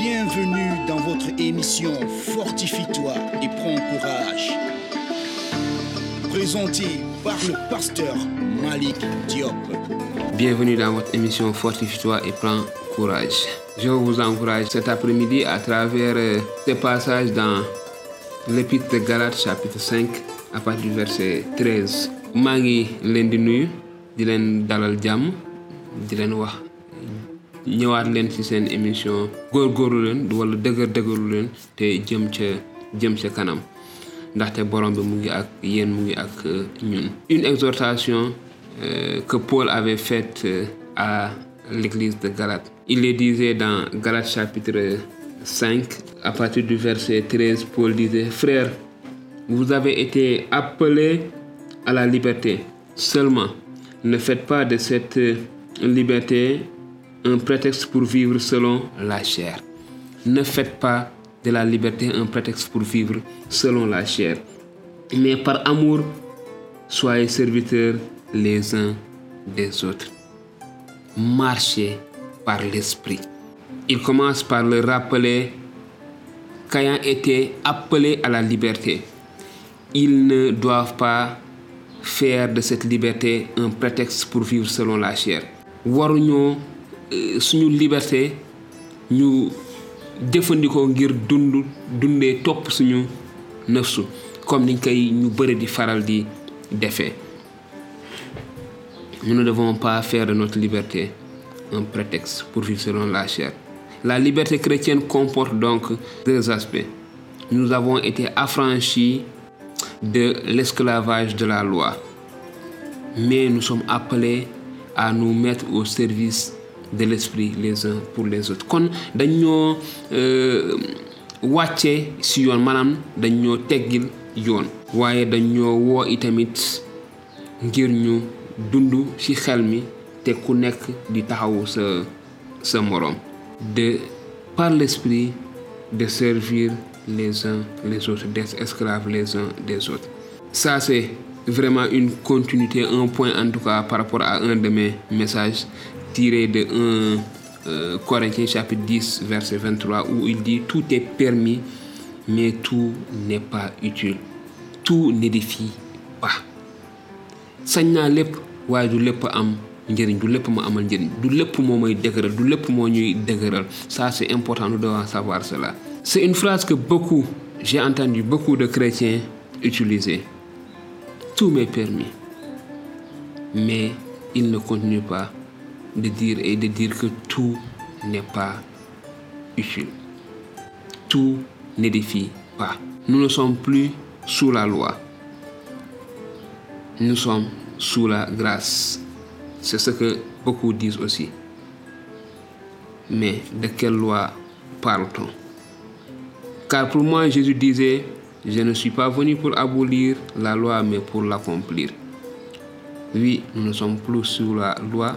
Bienvenue dans votre émission Fortifie-toi et prends courage. Présenté par le pasteur Malik Diop. Bienvenue dans votre émission Fortifie-toi et prends courage. Je vous encourage cet après-midi à travers euh, ces passages dans l'épître de Galates chapitre 5 à partir du verset 13. maa ngi di nuyu ñëwaat leen seen émission leen wala dëgër leen te jëm ca jëm ca kanam ndaxte borom bi mu ngi ak yéen mu ngi ak euh, ñun. Une exhortation euh, que Paul avait faite euh, à l'église de Galate. Il le disait dans Galates chapitre 5 à partir du verset 13 Paul disait frères vous avez été appelés à la liberté. Seulement ne faites pas de cette liberté un prétexte pour vivre selon la chair. Ne faites pas de la liberté un prétexte pour vivre selon la chair. Mais par amour soyez serviteurs les uns des autres. Marchez par l'esprit. Il commence par le rappeler qu'ayant été appelés à la liberté ils ne doivent pas faire de cette liberté un prétexte pour vivre selon la chair suñu liberté ñu jëfandikoo ngir dund dundee topp suñu nëfsu comme niñ koy ñu bëri di faral di nous ne devons pas faire de notre liberté un prétexte pour vivre selon la chair. La liberté chrétienne comporte donc deux aspects. Nous avons été affranchis de l'esclavage de la loi mais nous sommes appelés à nous mettre au service de l'esprit les uns pour les autres. Kon dañ dañ ñoo teggil itamit ngir ñu te ku nekk di sa sa de par l'esprit de servir les uns les autres d'être esclaves les uns des autres. Ça c'est vraiment une continuité un point en tout cas par rapport à un de mes messages tiré de 1 euh, Corinthiens chapitre 10 verset 23 où il dit tout est permis mais tout n'est pas utile. Tout n'édifie pas. Am du ma amal du du ñuy ça c'est important nous devons savoir cela. C'est une phrase que beaucoup j'ai entendu beaucoup de chrétiens utiliser. Tout m'est permis mais il ne continue pas de dire et de dire que tout n'est pas utile. Tout n'édifie pas. Nous ne sommes plus sous la loi. Nous sommes sous la grâce. C'est ce que beaucoup disent aussi. Mais de quelle loi parle-t-on? Car pour moi Jésus disait je ne suis pas venu pour abolir la loi mais pour l'accomplir oui nous ne sommes plus sous la loi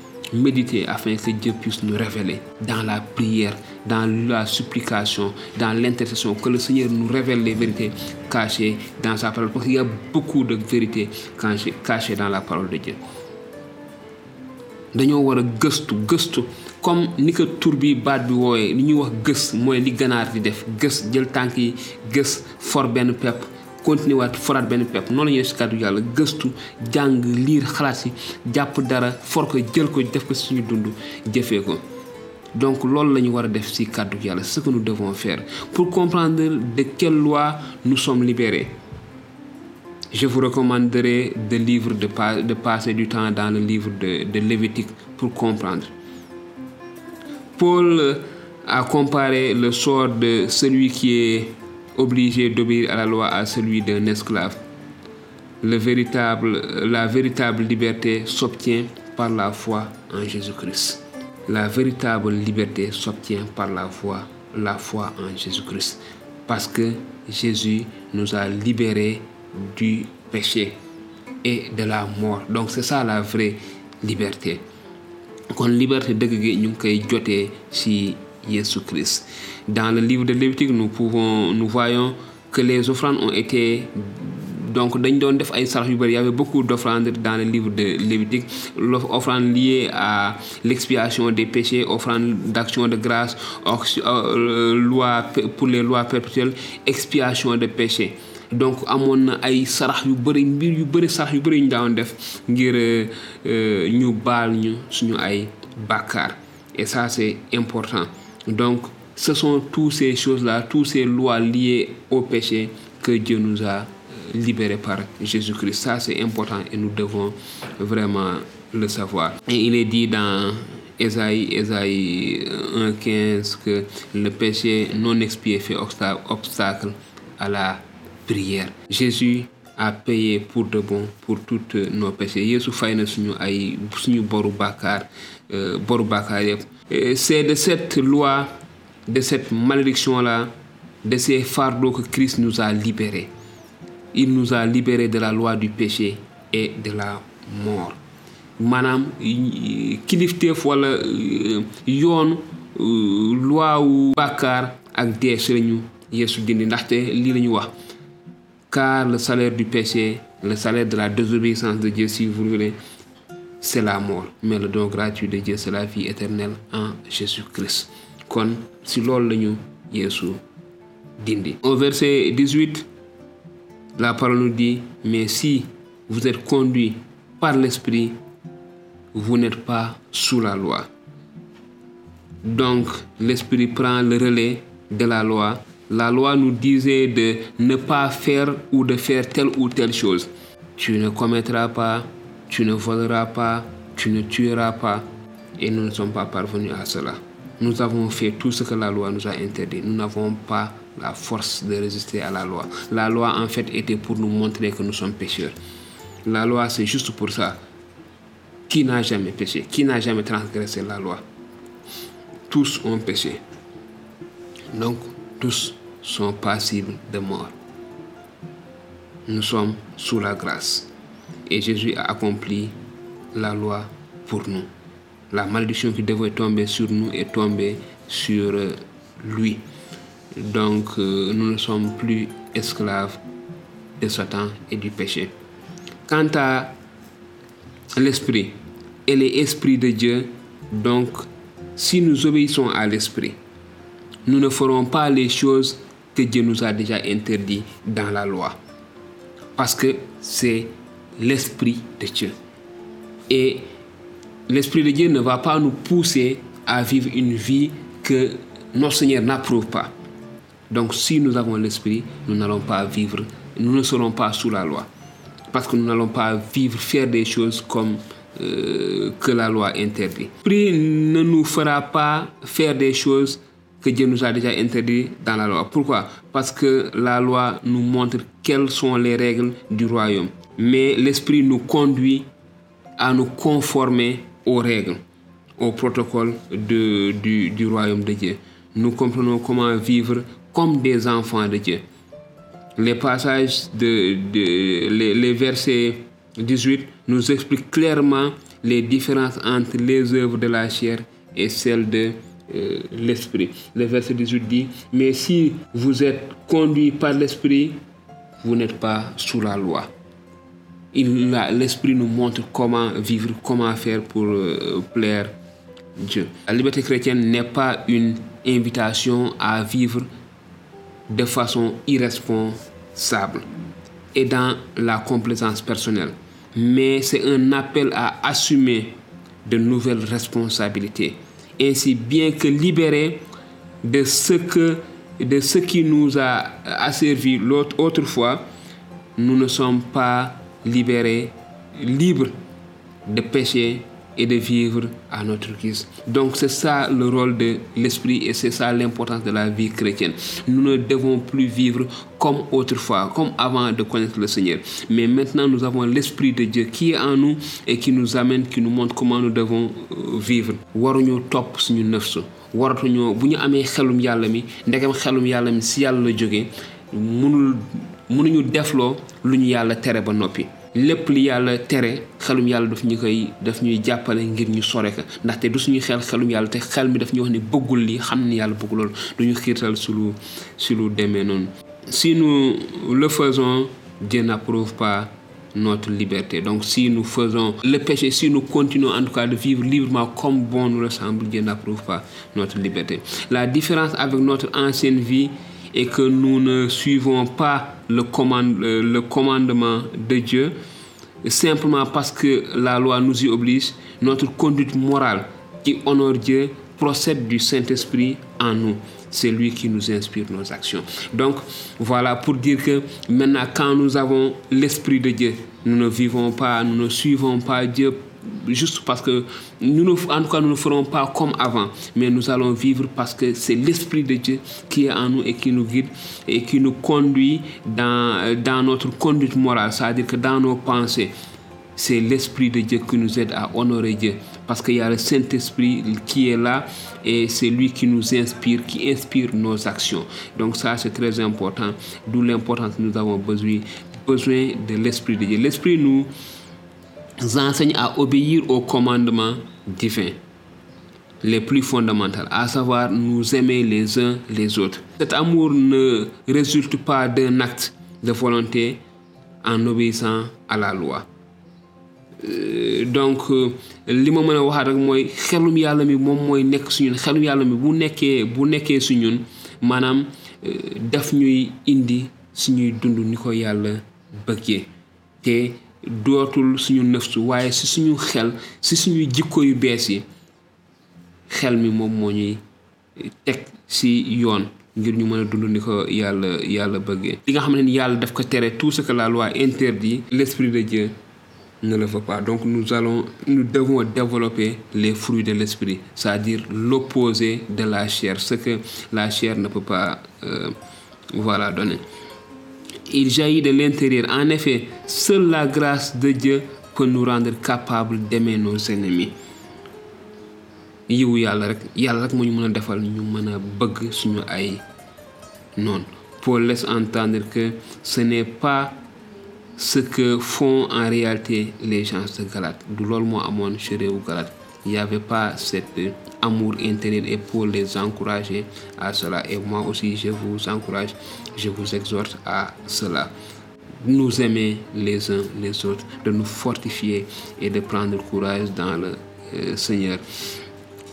méditer afin que Dieu puisse nous révéler dans la prière dans la supplication dans l'intercession que le Seigneur nous révèle les vérités cachées dans sa parole. Parce qu'il y a beaucoup de vérités cachées dans la parole de Dieu. Dañoo war a gëstu gëstu. Comme ni ko tur bi baat bi wooyee li ñuy wax gës mooy li ganaar di def. Gës jël tànk yi gës for benn pepp continuer waat foraat benn gëstu xalaat dara for ko jël ko def ko suñu donc loolu war a ce que nous devons faire pour comprendre de quelle loi nous sommes libérés. Je vous recommanderai de livre de, pa de passer du temps dans le livre de, de Lévitique pour comprendre. Paul a comparé le sort de celui qui est obligé d'obéir à la loi à celui d'un esclave. La véritable liberté s'obtient par la foi en Jésus-Christ. la véritable liberté s'obtient par la foi, la foi en Jésus-Christ. Parce que Jésus nous a libérés du péché et de la mort. Donc c'est ça la vraie liberté. Liberté dëgg gi ñu koy ci Jésus Christ. Dans le livre de Lévitique, nous pouvons nous voyons que les offrandes ont été donc def ay y avait beaucoup d'offrandes dans le livre de Lévitique. Offrandes liées à l'expiation des péchés offrandes d'action de grâce loi pour les lois perpétuelles expiation de péchés. Donc amoon na ay sarax yu bëri mbir yu bëri sarax yu bëri ñu bàkkaar. Et ça c'est important donc ce sont toutes ces choses-là toutes ces lois liées au péché que Dieu nous a libérés par Jésus-Christ. Ça c'est important et nous devons vraiment le savoir. Et il est dit dans Ésaïe Ésaïe 1.15 que le péché non expié fait obstacle à la prière. Jésus a payé pour de bon pour toutes nos péchés. Yëpp c'est de cette loi de cette malédiction-là de ces fardeaux que Christ nous a libérés. Il nous a libérés de la loi du péché et de la mort. Maanaam kilifteef wala yoon loi wu bàkkaar ak dee si lañu Yeesu dindi ndaxte lii car le salaire du péché le salaire de la désobéissance de Dieu si vous voulez c'est la mort. Mais le don gratuit de Dieu c'est la vie éternelle en Jésus-Christ. Kon si au verset 18 la parole nous dit mais si vous êtes conduits par l'esprit vous n'êtes pas sous la loi. Donc l'esprit prend le relais de la loi. La loi nous disait de ne pas faire ou de faire telle ou telle chose. Tu ne commettras pas tu ne voleras pas tu ne tueras pas et nous ne sommes pas parvenus à cela. Nous avons fait tout ce que la loi nous a interdit. Nous n'avons pas la force de résister à la loi. La loi en fait était pour nous montrer que nous sommes pécheurs. La loi c'est juste pour ça. Qui n'a jamais péché? Qui n'a jamais transgressé la loi? Tous ont péché. Donc tous sont passibles de mort. Nous sommes sous la grâce et Jésus a accompli la loi pour nous. La malédiction qui devait tomber sur nous est tombée sur lui. Donc euh, nous ne sommes plus esclaves de Satan et du péché. Quant à l'esprit et les esprits de Dieu donc si nous obéissons à l'esprit nous ne ferons pas les choses que Dieu nous a déjà interdites dans la loi. Parce que c'est l'esprit de Dieu. Et l'esprit de Dieu ne va pas nous pousser à vivre une vie que notre Seigneur n'approuve pas. Donc si nous avons l'esprit nous n'allons pas vivre nous ne serons pas sous la loi. Parce que nous n'allons pas vivre faire des choses comme euh, que la loi interdit. L'esprit ne nous fera pas faire des choses que Dieu nous a déjà interdites dans la loi. Pourquoi? Parce que la loi nous montre quelles sont les règles du royaume mais l'esprit nous conduit à nous conformer aux règles au protocole de, du, royaume de Dieu nous comprenons comment vivre comme des enfants de Dieu les passages de, de les, versets 18 nous expliquent clairement les différences entre les œuvres de la chair et celles de euh, l'esprit. Le verset 18 dit, mais si vous êtes conduits par l'esprit, vous n'êtes pas sous la loi. L'esprit nous montre comment vivre, comment faire pour euh, plaire Dieu. La liberté chrétienne n'est pas une invitation à vivre de façon irresponsable et dans la complaisance personnelle, mais c'est un appel à assumer de nouvelles responsabilités, ainsi bien que libérés de ce, que, de ce qui nous a asservi autrefois, nous ne sommes pas libérés, libres de péché et de vivre à notre guise. Donc c'est ça le rôle de l'esprit et c'est ça l'importance de la vie chrétienne. Nous ne devons plus vivre comme autrefois, comme avant de connaître le Seigneur. Mais maintenant nous avons l'esprit de Dieu qui est en nous et qui nous amène, qui nous montre comment nous devons euh, vivre. top mënuñu defloo lu ñu yàlla tere ba noppi lépp li yàlla tere xelum yàlla daf ñu koy daf ñuy jàppale ngir ñu sore ko ndaxte du suñuy xel xelum yàlla te xel mi daf ñu wax ne bëggul li xam ni yàlla bëggul loolu du ñu xiirtal si lu si lu demee noonu si nous le faisons Dieu n'approuve pas notre liberté. Donc si nous faisons le péché, si nous continuons en tout cas de vivre librement comme bon nous ressemble, Dieu n'approuve pas notre liberté. La différence avec notre ancienne vie est que nous ne suivons pas le, le commandement de Dieu simplement parce que la loi nous y oblige. Notre conduite morale qui honore Dieu procède du Saint-Esprit en nous c'est lui qui nous inspire nos actions. Donc voilà pour dire que maintenant quand nous avons l'Esprit de Dieu, nous ne vivons pas, nous ne suivons pas Dieu juste parce que nous ne, en tout cas nous ne ferons pas comme avant, mais nous allons vivre parce que c'est l'Esprit de Dieu qui est en nous et qui nous guide et qui nous conduit dans, dans notre conduite morale, c'est-à-dire que dans nos pensées, c'est l'Esprit de Dieu qui nous aide à honorer Dieu. Parce qu'il y a le Saint-Esprit qui est là et c'est lui qui nous inspire, qui inspire nos actions. Donc ça, c'est très important. D'où l'importance que nous avons besoin, besoin de l'Esprit de Dieu. L'Esprit nous enseigne à obéir aux commandements divins les plus fondamentaux, à savoir nous aimer les uns les autres. Cet amour ne résulte pas d'un acte de volonté en obéissant à la loi. donc si si tout ce que la loi interdit de Dieu ne le veut pas. Donc nous allons, nous devons développer les fruits de l'esprit, c'est-à-dire l'opposé de la chair, ce que la chair ne peut pas, euh, donner. Il jaillit de l'intérieur. En effet, seule la grâce de Dieu peut nous rendre capables d'aimer nos ennemis. yiwu yàlla rek yàlla rek moo ñu mën a defal ñu mën a bëgg suñu ay noonu Paul laisse entendre que ce n'est pas ce que font en réalité les gens de Galate. Du loolu moo amoon ci réewu Galate. Il n'y avait pas cet amour intérieur et pour les encourager à cela. Et moi aussi, je vous encourage, je vous exhorte à cela. Nous aimer les uns les autres, de nous fortifier et de prendre courage dans le euh, Seigneur.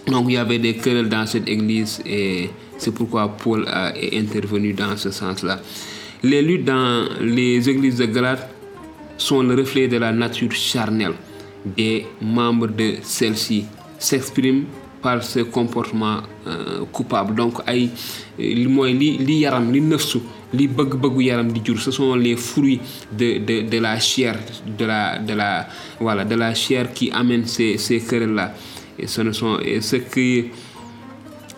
Donc il y avait des querelles dans cette église et c'est pourquoi Paul a, est intervenu dans ce sens-là. Les luttes dans les églises de Galate sont le reflet de la nature charnelle des membres de celle-ci, s'expriment par ce comportement euh, coupable. Donc, ay, li, li, li yaram, li nefsu, li bëgg bëggu yaram di jur, ce sont les fruits de, de, de la chair, de la, de la, voilà, de la chair qui amène ces, ces querelles-là. Et ce ne sont, et ce qui,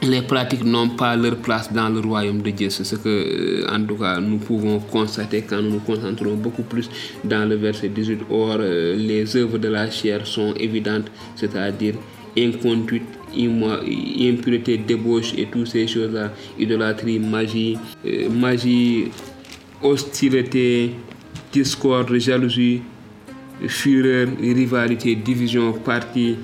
les pratiques n'ont pas leur place dans le royaume de Dieu. C'est ce que, cas, nous pouvons constater quand nous nous concentrons beaucoup plus dans le verset 18. Or, euh, les œuvres de la chair sont évidentes, c'est-à-dire inconduite, impureté, débauche et toutes ces choses-là, idolâtrie, magie, euh, magie, hostilité, discorde, jalousie, fureur, rivalité, division, parti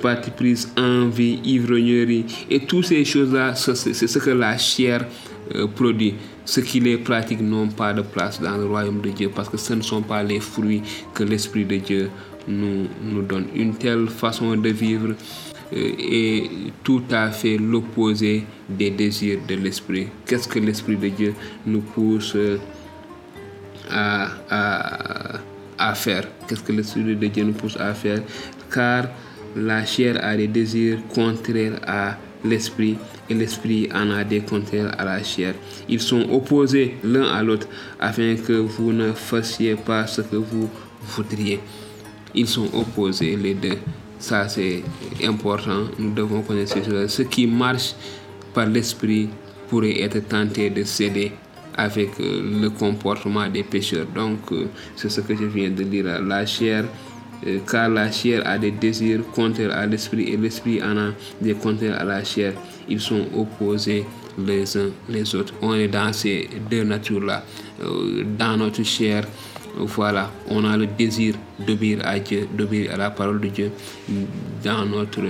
parti prise, envie, ivrognerie. Et toutes ces choses-là, c'est ce que la chair euh, produit. Ceux qui les pratiquent n'ont pas de place dans le royaume de Dieu parce que ce ne sont pas les fruits que l'Esprit de Dieu nous, nous donne. Une telle façon de vivre euh, est tout à fait l'opposé des désirs de l'Esprit. Qu'est-ce que l'Esprit de Dieu nous pousse euh, à, à, à faire? Qu'est-ce que l'Esprit de Dieu nous pousse à faire? Car la chair a des désirs contraires à l'esprit et l'esprit en a des contraires à la chair. Ils sont opposés l'un à l'autre afin que vous ne fassiez pas ce que vous voudriez. Ils sont opposés les deux. Ça, c'est important. Nous devons connaître choses. Ce qui marche par l'esprit pourrait être tenté de céder avec euh, le comportement des pécheurs. Donc, euh, c'est ce que je viens de dire. La chair, car la chair a des désirs contraires à l'esprit et l'esprit en a des contraires à la chair. Ils sont opposés les uns les autres. On est dans ces deux natures-là. Dans notre chair, voilà, on a le désir d'obéir à Dieu, d'obéir à la parole de Dieu dans notre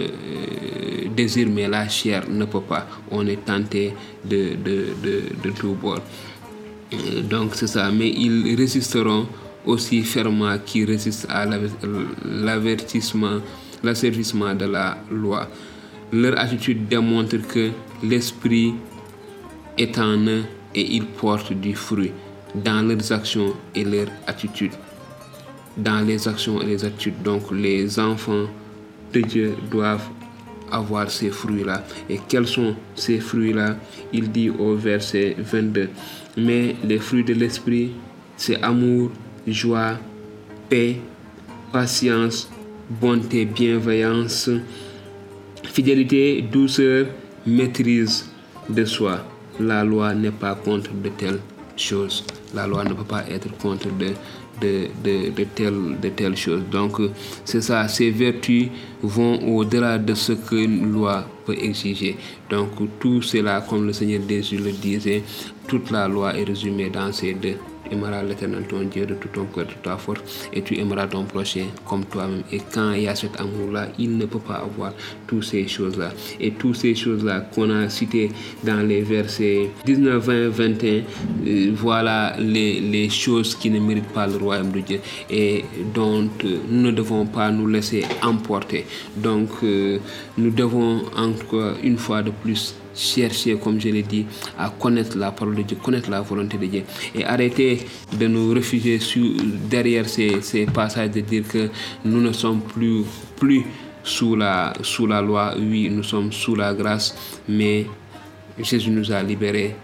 désir, mais la chair ne peut pas. On est tenté de, de, de, de tout bord. Donc c'est ça, mais ils résisteront aussi fermement qu'ils résistent à l'avertissement, l'asservissement de la loi. Leur attitude démontre que l'esprit est en eux et ils portent du fruit dans leurs actions et leurs attitudes. Dans les actions et les attitudes. Donc les enfants de Dieu doivent avoir ces fruits-là. Et quels sont ces fruits-là? Il dit au verset 22. Mais les fruits de l'esprit, c'est amour, joie, paix, patience, bonté, bienveillance, fidélité, douceur, maîtrise de soi. La loi n'est pas contre de telles choses. La loi ne peut pas être contre de, de, telles, choses. Donc, c'est ça, ces vertus vont au-delà de ce qu'une loi peut exiger. Donc, tout cela, comme le Seigneur Jésus le disait, toute la loi est résumée dans ces deux. Aimeras l'éternel ton Dieu de tout ton cœur, de ta force, et tu aimeras ton prochain comme toi-même. Et quand il y a cet amour-là, il ne peut pas avoir toutes ces choses-là. Et toutes ces choses-là qu'on a citées dans les versets 19, 20, 21, euh, voilà les, les, choses qui ne méritent pas le royaume de Dieu et dont euh, nous ne devons pas nous laisser emporter. Donc, euh, nous devons encore une fois de plus chercher, comme je l'ai dit, à connaître la parole de Dieu, connaître la volonté de Dieu et arrêter de nous réfugier derrière ces, passages de dire que nous ne sommes plus, sous, la, sous la loi. Oui, nous sommes sous la grâce, mais Jésus nous a libérés.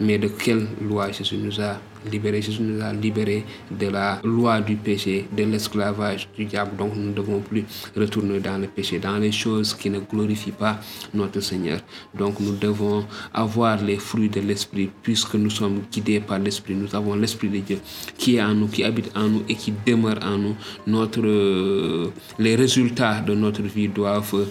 Mais de quelle loi Jésus nous a libérés Jésus nous a libérés de la loi du péché, de l'esclavage du diable. Donc nous ne devons plus retourner dans le péché, dans les choses qui ne glorifient pas notre Seigneur. Donc nous devons avoir les fruits de l'Esprit puisque nous sommes guidés par l'Esprit. Nous avons l'Esprit de Dieu qui est en nous, qui habite en nous et qui demeure en nous. Notre, les résultats de notre vie doivent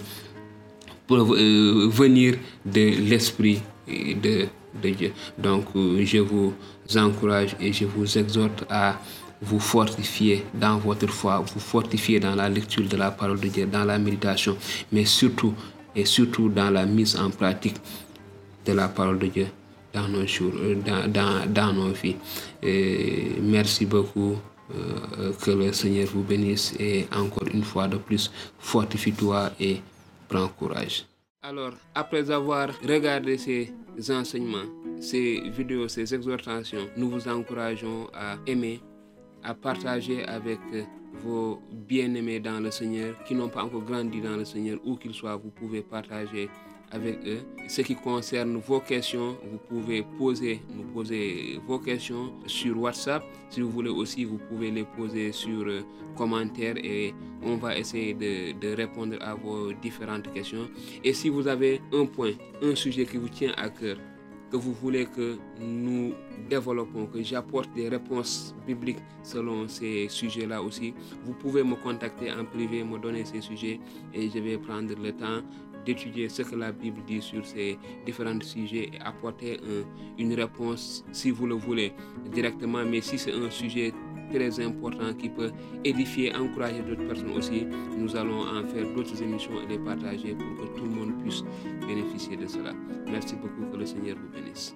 venir de l'Esprit de de Dieu. Donc, je vous encourage et je vous exhorte à vous fortifier dans votre foi, vous fortifier dans la lecture de la parole de Dieu, dans la méditation, mais surtout et surtout dans la mise en pratique de la parole de Dieu dans nos jours, dans, dans, dans nos vies. Merci beaucoup. Euh, que le Seigneur vous bénisse et encore une fois de plus, fortifie-toi et prends courage. Alors, après avoir regardé ces enseignements, ces vidéos, ces exhortations, nous vous encourageons à aimer, à partager avec vos bien-aimés dans le Seigneur qui n'ont pas encore grandi dans le Seigneur, où qu'ils soient, vous pouvez partager avec eux. Ce qui concerne vos questions, vous pouvez poser, nous poser vos questions sur WhatsApp. Si vous voulez aussi, vous pouvez les poser sur euh, commentaire et on va essayer de, de, répondre à vos différentes questions. Et si vous avez un point, un sujet qui vous tient à cœur, que vous voulez que nous développons, que j'apporte des réponses bibliques selon ces sujets-là aussi, vous pouvez me contacter en privé, me donner ces sujets et je vais prendre le temps d'étudier ce que la Bible dit sur ces différents sujets et apporter un, une réponse si vous le voulez directement. Mais si c'est un sujet très important qui peut édifier, encourager d'autres personnes aussi, nous allons en faire d'autres émissions et les partager pour que tout le monde puisse bénéficier de cela. Merci beaucoup, que le Seigneur vous bénisse.